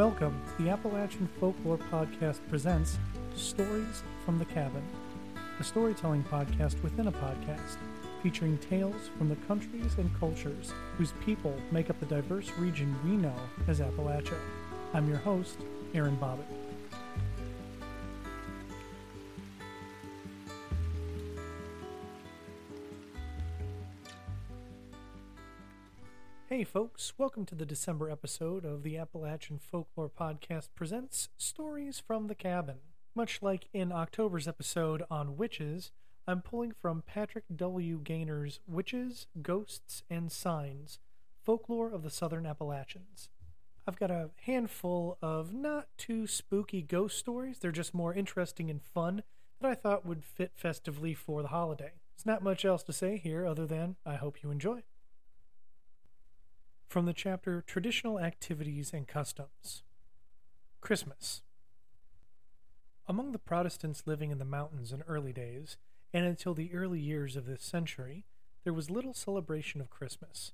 Welcome. The Appalachian Folklore Podcast presents Stories from the Cabin, a storytelling podcast within a podcast featuring tales from the countries and cultures whose people make up the diverse region we know as Appalachia. I'm your host, Aaron Bobbitt. Folks, welcome to the December episode of the Appalachian Folklore Podcast presents Stories from the Cabin. Much like in October's episode on witches, I'm pulling from Patrick W. Gainer's Witches, Ghosts, and Signs Folklore of the Southern Appalachians. I've got a handful of not too spooky ghost stories, they're just more interesting and fun that I thought would fit festively for the holiday. There's not much else to say here other than I hope you enjoy. From the chapter Traditional Activities and Customs Christmas. Among the Protestants living in the mountains in early days, and until the early years of this century, there was little celebration of Christmas.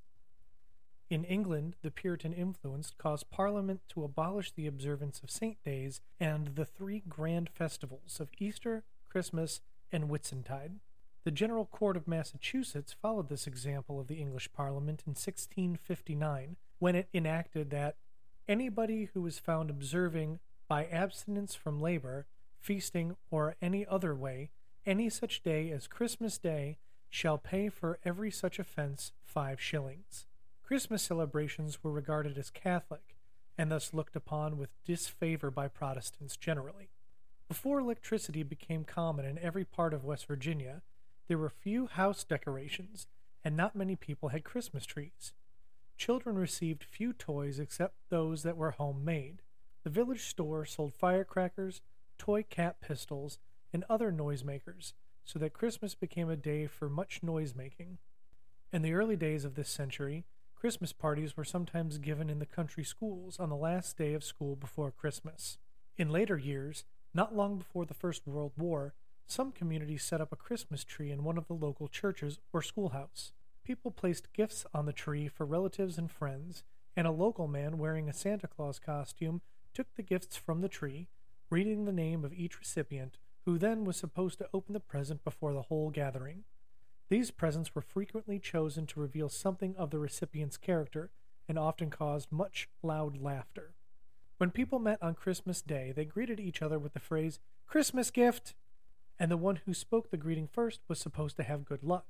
In England, the Puritan influence caused Parliament to abolish the observance of saint days and the three grand festivals of Easter, Christmas, and Whitsuntide. The General Court of Massachusetts followed this example of the English Parliament in 1659 when it enacted that anybody who was found observing by abstinence from labor, feasting, or any other way any such day as Christmas Day shall pay for every such offense five shillings. Christmas celebrations were regarded as Catholic and thus looked upon with disfavor by Protestants generally. Before electricity became common in every part of West Virginia, there were few house decorations, and not many people had Christmas trees. Children received few toys except those that were homemade. The village store sold firecrackers, toy cap pistols, and other noisemakers, so that Christmas became a day for much noisemaking. In the early days of this century, Christmas parties were sometimes given in the country schools on the last day of school before Christmas. In later years, not long before the First World War, some communities set up a Christmas tree in one of the local churches or schoolhouse. People placed gifts on the tree for relatives and friends, and a local man wearing a Santa Claus costume took the gifts from the tree, reading the name of each recipient, who then was supposed to open the present before the whole gathering. These presents were frequently chosen to reveal something of the recipient's character and often caused much loud laughter. When people met on Christmas Day, they greeted each other with the phrase, Christmas gift! And the one who spoke the greeting first was supposed to have good luck.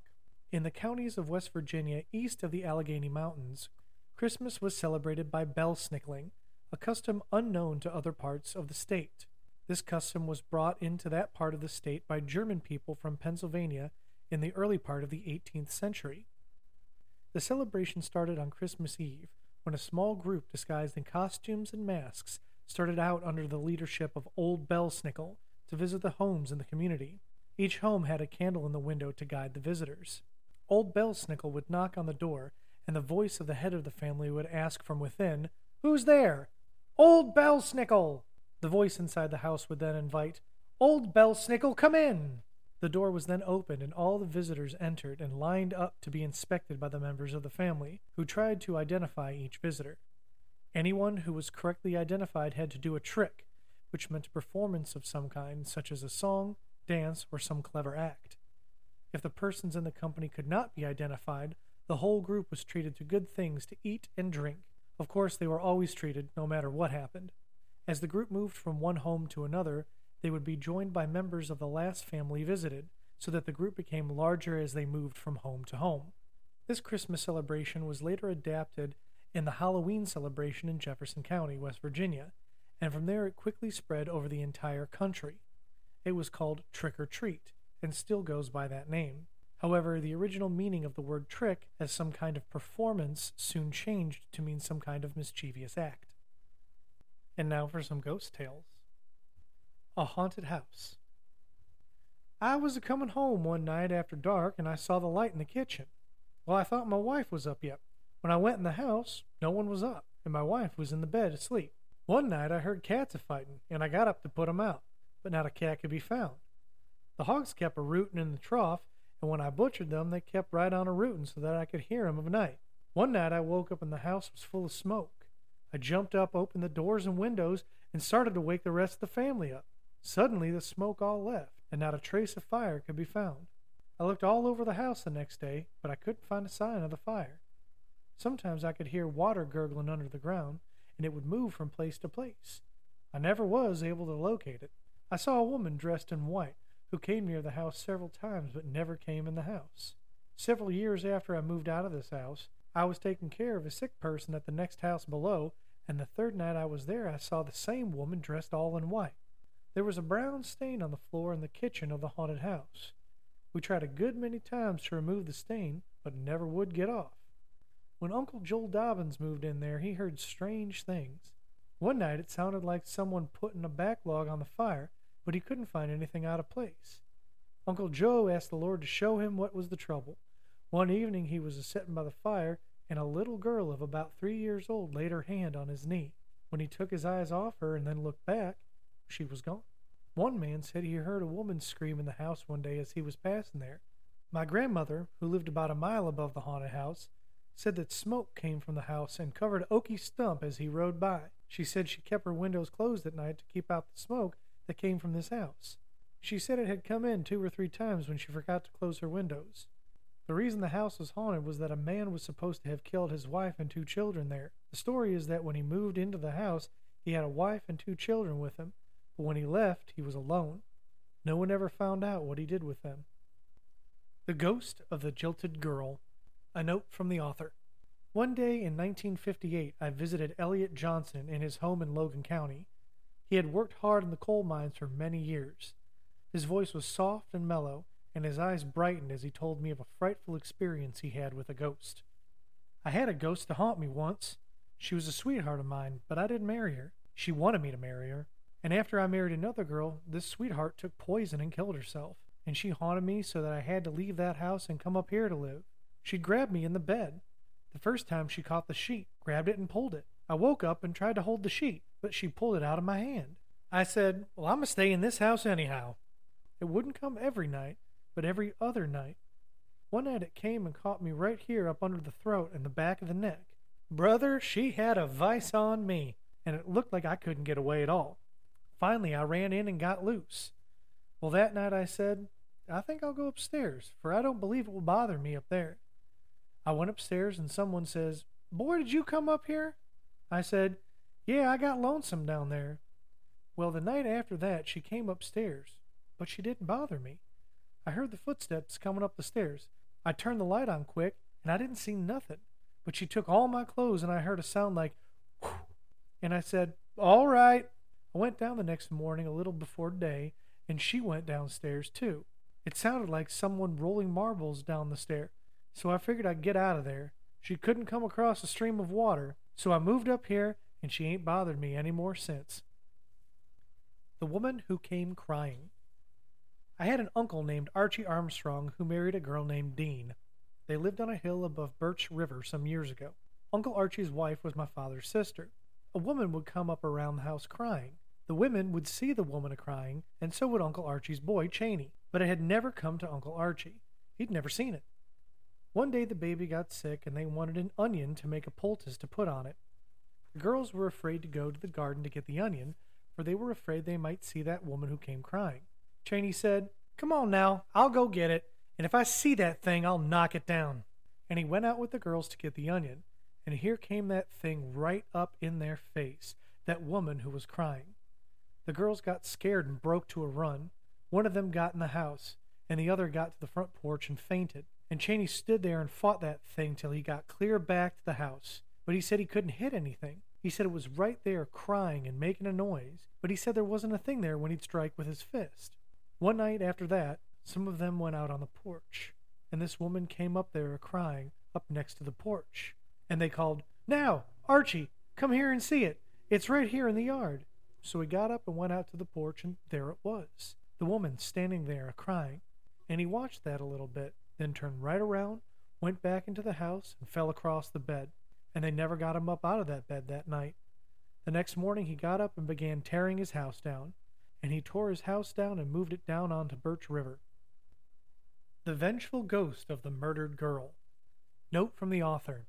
In the counties of West Virginia east of the Allegheny Mountains, Christmas was celebrated by belsnickling, a custom unknown to other parts of the state. This custom was brought into that part of the state by German people from Pennsylvania in the early part of the 18th century. The celebration started on Christmas Eve when a small group disguised in costumes and masks started out under the leadership of Old Belsnickel to visit the homes in the community. Each home had a candle in the window to guide the visitors. Old Belsnickel would knock on the door, and the voice of the head of the family would ask from within, Who's there? Old Belsnickel! The voice inside the house would then invite, Old Belsnickel, come in! The door was then opened, and all the visitors entered and lined up to be inspected by the members of the family, who tried to identify each visitor. Anyone who was correctly identified had to do a trick, which meant a performance of some kind, such as a song, dance, or some clever act. If the persons in the company could not be identified, the whole group was treated to good things to eat and drink. Of course, they were always treated, no matter what happened. As the group moved from one home to another, they would be joined by members of the last family visited, so that the group became larger as they moved from home to home. This Christmas celebration was later adapted in the Halloween celebration in Jefferson County, West Virginia, and from there it quickly spread over the entire country. It was called Trick or Treat, and still goes by that name. However, the original meaning of the word trick as some kind of performance soon changed to mean some kind of mischievous act. And now for some ghost tales. A Haunted House. I was a comin' home one night after dark and I saw the light in the kitchen. Well, I thought my wife was up yet. When I went in the house, no one was up, and my wife was in the bed asleep. One night I heard cats a fighting, and I got up to put 'em out, but not a cat could be found. The hogs kept a rootin' in the trough, and when I butchered them, they kept right on a rootin' so that I could hear 'em of night. One night I woke up and the house was full of smoke. I jumped up, opened the doors and windows, and started to wake the rest of the family up. Suddenly, the smoke all left, and not a trace of fire could be found. I looked all over the house the next day, but I couldn't find a sign of the fire. Sometimes I could hear water gurgling under the ground, and it would move from place to place. I never was able to locate it. I saw a woman dressed in white who came near the house several times but never came in the house. Several years after I moved out of this house, I was taking care of a sick person at the next house below, and the third night I was there I saw the same woman dressed all in white. There was a brown stain on the floor in the kitchen of the haunted house. We tried a good many times to remove the stain, but never would get off. When Uncle Joel Dobbins moved in there, he heard strange things. One night it sounded like someone putting a backlog on the fire, but he couldn't find anything out of place. Uncle Joe asked the Lord to show him what was the trouble. One evening he was a sitting by the fire, and a little girl of about three years old laid her hand on his knee. When he took his eyes off her and then looked back, she was gone. One man said he heard a woman scream in the house one day as he was passing there. My grandmother, who lived about a mile above the haunted house, said that smoke came from the house and covered Okie Stump as he rode by. She said she kept her windows closed at night to keep out the smoke that came from this house. She said it had come in two or three times when she forgot to close her windows. The reason the house was haunted was that a man was supposed to have killed his wife and two children there. The story is that when he moved into the house, he had a wife and two children with him, but when he left, he was alone. No one ever found out what he did with them. The Ghost of the Jilted Girl. A note from the author. One day in 1958, I visited Elliot Johnson in his home in Logan County. He had worked hard in the coal mines for many years. His voice was soft and mellow, and his eyes brightened as he told me of a frightful experience he had with a ghost. I had a ghost to haunt me once. She was a sweetheart of mine, but I didn't marry her. She wanted me to marry her. And after I married another girl, this sweetheart took poison and killed herself. And she haunted me so that I had to leave that house and come up here to live. She grabbed me in the bed. The first time she caught the sheet, grabbed it, and pulled it. I woke up and tried to hold the sheet, but she pulled it out of my hand. I said, Well, I'm going to stay in this house anyhow. It wouldn't come every night, but every other night. One night it came and caught me right here up under the throat and the back of the neck. Brother, she had a vice on me, and it looked like I couldn't get away at all. Finally, I ran in and got loose. Well, that night I said, I think I'll go upstairs, for I don't believe it will bother me up there. I went upstairs and someone says, Boy, did you come up here? I said, Yeah, I got lonesome down there. Well, the night after that, she came upstairs, but she didn't bother me. I heard the footsteps coming up the stairs. I turned the light on quick, and I didn't see nothing. But she took all my clothes, and I heard a sound like, whew, and I said, All right. I went down the next morning a little before day, and she went downstairs too. It sounded like someone rolling marbles down the stair so I figured I'd get out of there. She couldn't come across a stream of water, so I moved up here, and she ain't bothered me any more since. The Woman Who Came Crying. I had an uncle named Archie Armstrong who married a girl named Dean. They lived on a hill above Birch River some years ago. Uncle Archie's wife was my father's sister. A woman would come up around the house crying. The women would see the woman a crying, and so would Uncle Archie's boy, Cheney, but it had never come to Uncle Archie. He'd never seen it. One day the baby got sick and they wanted an onion to make a poultice to put on it. The girls were afraid to go to the garden to get the onion, for they were afraid they might see that woman who came crying. Cheney said, Come on now, I'll go get it, and if I see that thing, I'll knock it down. And he went out with the girls to get the onion, and here came that thing right up in their face, that woman who was crying. The girls got scared and broke to a run. One of them got in the house, and the other got to the front porch and fainted. And Cheney stood there and fought that thing till he got clear back to the house. But he said he couldn't hit anything. He said it was right there crying and making a noise, but he said there wasn't a thing there when he'd strike with his fist. One night after that, some of them went out on the porch, and this woman came up there a crying up next to the porch. And they called, Now, Archie, come here and see it. It's right here in the yard. So he got up and went out to the porch, and there it was, the woman standing there a crying. And he watched that a little bit, then turned right around, went back into the house, and fell across the bed. And they never got him up out of that bed that night. The next morning he got up and began tearing his house down, and he tore his house down and moved it down onto Birch River. The Vengeful Ghost of the Murdered Girl. Note from the author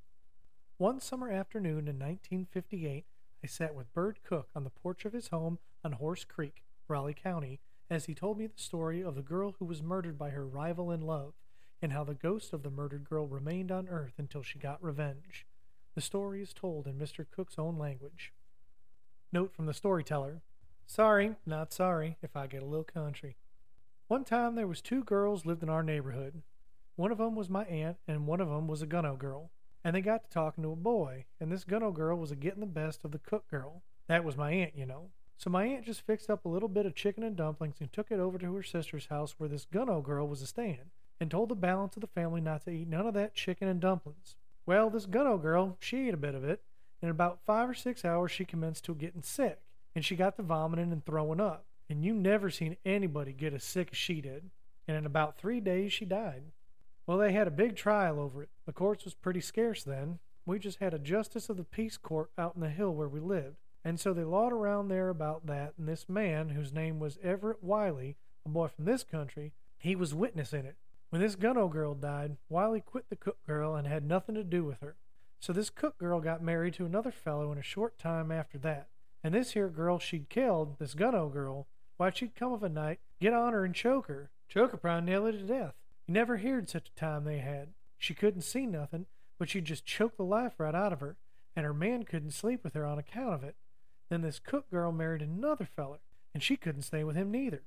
One summer afternoon in 1958, I sat with Bird Cook on the porch of his home on Horse Creek, Raleigh County, as he told me the story of the girl who was murdered by her rival in love, and how the ghost of the murdered girl remained on earth until she got revenge. The story is told in Mr. Cook's own language. Note from the storyteller Sorry, not sorry, if I get a little country. One time there was two girls lived in our neighborhood. One of 'em was my aunt, and one of 'em was a Gunnoe girl. And they got to talking to a boy, and this Gunnoe girl was a getting the best of the cook girl. That was my aunt, you know. So my aunt just fixed up a little bit of chicken and dumplings and took it over to her sister's house where this Gunnoe girl was a staying, and told the balance of the family not to eat none of that chicken and dumplings. Well, this Gunnoe girl, she ate a bit of it, and in about five or six hours she commenced to getting sick, and she got to vomiting and throwing up. And you never seen anybody get as sick as she did. And in about three days she died. Well, they had a big trial over it. The courts was pretty scarce then. We just had a justice of the peace court out in the hill where we lived. And so they lawed around there about that, and this man, whose name was Everett Wiley, a boy from this country, he was witness in it. When this Gunnoe girl died, Wiley quit the cook girl and had nothing to do with her. So this cook girl got married to another fellow in a short time after that. And this here girl she'd killed, this Gunnoe girl, why she'd come of a night, get on her and choke her. Choke her probably her to death. You never heard such a time they had. She couldn't see nothing, but she'd just choke the life right out of her, and her man couldn't sleep with her on account of it. Then this cook girl married another feller, and she couldn't stay with him neither.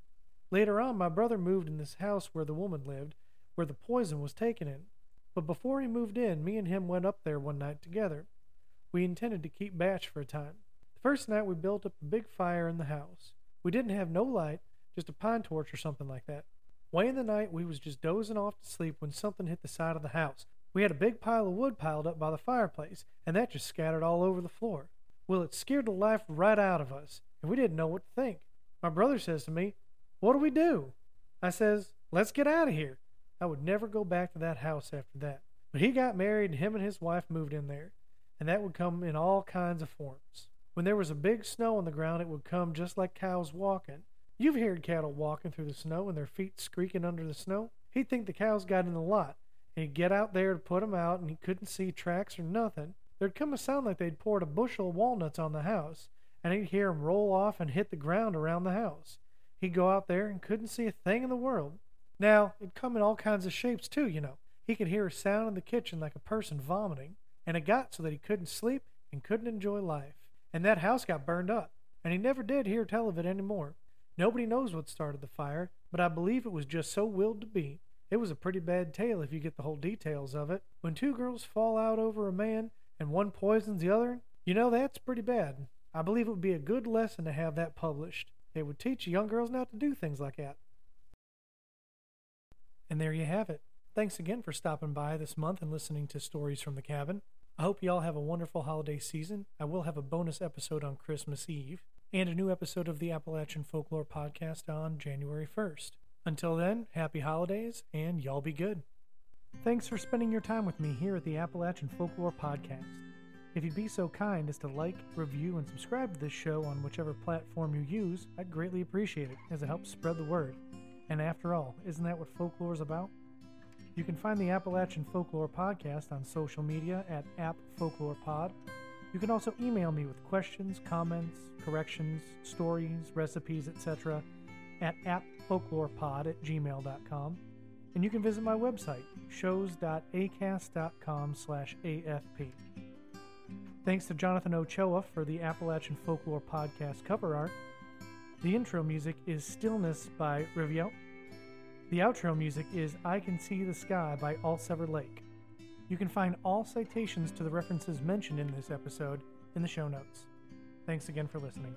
Later on, my brother moved in this house where the woman lived, where the poison was taken in. But before he moved in, me and him went up there one night together. We intended to keep batch for a time. The first night we built up a big fire in the house. We didn't have no light, just a pine torch or something like that. Way in the night we was just dozing off to sleep when something hit the side of the house. We had a big pile of wood piled up by the fireplace, and that just scattered all over the floor. Well, it scared the life right out of us, and we didn't know what to think. My brother says to me, What do we do? I says, Let's get out of here. I would never go back to that house after that. But he got married, and him and his wife moved in there, and that would come in all kinds of forms. When there was a big snow on the ground, it would come just like cows walking. You've heard cattle walking through the snow and their feet squeaking under the snow. He'd think the cows got in the lot, and he'd get out there to put 'em out, and he couldn't see tracks or nothing. There'd come a sound like they'd poured a bushel of walnuts on the house, and he'd hear 'em roll off and hit the ground around the house. He'd go out there and couldn't see a thing in the world. Now, it'd come in all kinds of shapes, too, you know. He could hear a sound in the kitchen like a person vomiting, and it got so that he couldn't sleep and couldn't enjoy life and that house got burned up, and he never did hear tell of it any more. Nobody knows what started the fire, but I believe it was just so willed to be. It was a pretty bad tale if you get the whole details of it. When two girls fall out over a man and one poisons the other, you know that's pretty bad. I believe it would be a good lesson to have that published. It would teach young girls not to do things like that. And there you have it. Thanks again for stopping by this month and listening to Stories from the Cabin. I hope you all have a wonderful holiday season. I will have a bonus episode on Christmas Eve and a new episode of the Appalachian Folklore Podcast on January 1st. Until then, happy holidays and y'all be good. Thanks for spending your time with me here at the Appalachian Folklore Podcast. If you'd be so kind as to like, review, and subscribe to this show on whichever platform you use, I'd greatly appreciate it as it helps spread the word. And after all, isn't that what folklore is about? You can find the Appalachian Folklore Podcast on social media at App Folklore Pod. You can also email me with questions, comments, corrections, stories, recipes, etc. at appfolklorepod at gmail.com. And you can visit my website, shows.acast.com slash AFP. Thanks to Jonathan Ochoa for the Appalachian Folklore Podcast cover art. The intro music is Stillness by Riviere. The outro music is I Can See the Sky by All Sever Lake. You can find all citations to the references mentioned in this episode in the show notes. Thanks again for listening.